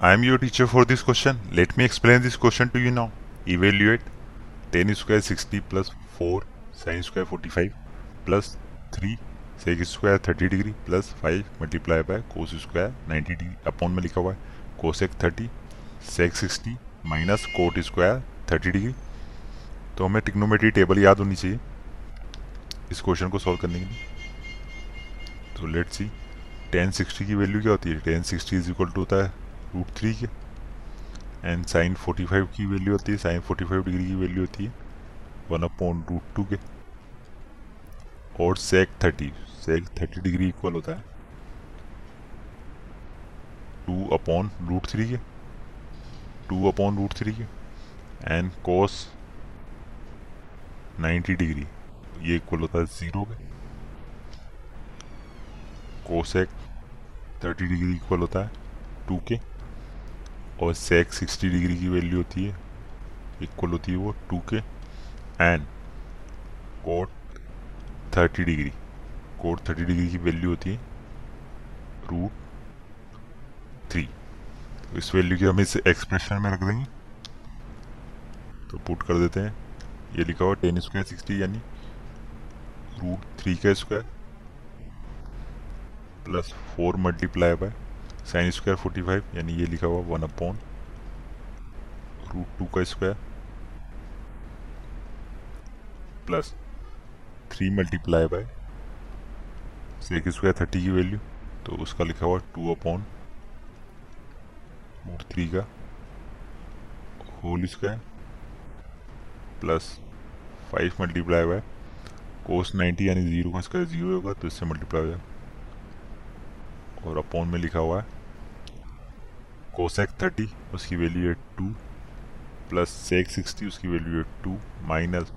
I am your teacher for this question. Let me explain this question to you now. Evaluate 10 square 60 plus 4 sin square 45 plus 3 sec square 30 degree plus 5 multiply by cos square 90 degree upon में लिखा हुआ है cosec 30 sec 60 minus cot square 30 degree तो हमें टिक्नोमेट्री table याद होनी चाहिए इस क्वेश्चन को सॉल्व करने के लिए तो लेट सी टेन सिक्सटी की वैल्यू क्या होती है tan sixty is equal to होता है रूट थ्री के। एंड साइन फोर्टी फाइव की वैल्यू होती है साइन फोर्टी फाइव डिग्री की वैल्यू होती है वन अपॉन रूट टू के। और sec thirty sec thirty degree equal होता है। टू अपॉन रूट थ्री के। टू अपॉन रूट थ्री के। एंड कोस नाइन्टी डिग्री ये इक्वल होता है ज़ीरो के। कोसेक थर्टी डिग्री इक्वल होता है टू के। और सेक सिक्सटी डिग्री की वैल्यू होती है इक्वल होती है वो टू के and cot thirty degree cot thirty degree की वैल्यू होती है रूट थ्री तो इस वैल्यू की हम इस एक्सप्रेशन में रख देंगे। तो पुट कर देते हैं। ये लिखा हुआ टेन स्क्वायर सिक्सटी यानी रूट थ्री का square plus four multiply by sine square forty five यानी ये लिखा हुआ वन अपॉन रूट टू का square plus three multiply by sec square thirty की वैल्यू तो उसका लिखा हुआ टू अपॉन रूट थ्री का whole square plus five multiply by cos ninety यानी ज़ीरो का स्क्वायर ज़ीरो होगा तो इससे मल्टीप्लाई हो जाएगा। और अपॉन में लिखा हुआ है कोसेक थर्टी उसकी वैल्यू है टू प्लस सेक सिक्सटी उसकी वैल्यू है टू माइनस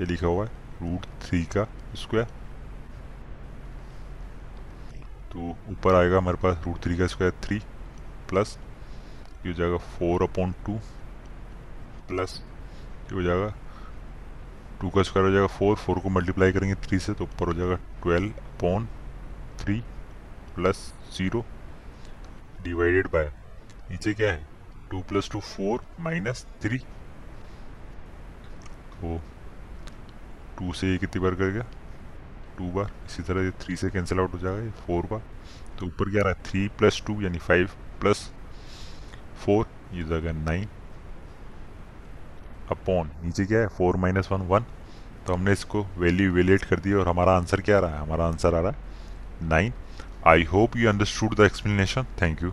ये लिखा हुआ है रूट थ्री का स्क्वायर तो ऊपर आएगा हमारे पास रूट थ्री का स्क्वायर थ्री प्लस ये हो जाएगा फोर अपॉन टू प्लस ये हो जाएगा टू का स्क्वायर हो जाएगा फोर फोर को मल्टीप्लाई करेंगे थ्री से तो ऊपर हो जाएगा twelve upon three plus zero divided by नीचे क्या है। Two plus two four minus three. तो टू से ये कितनी बार करेगा टू बार। इसी तरह ये थ्री से कैंसिल आउट हो जाएगा ये फोर बार। तो ऊपर क्या रहा है? थ्री प्लस टू यानी फाइव प्लस फोर, ये जाएगा नाइन। अपॉन, नीचे क्या है? Four minus one one. तो हमने इसको वैल्यू इवेलेट कर दी और हमारा आंसर क्या रहा है? हमारा आंसर आ रहा है nine. I hope you understood the explanation thank you.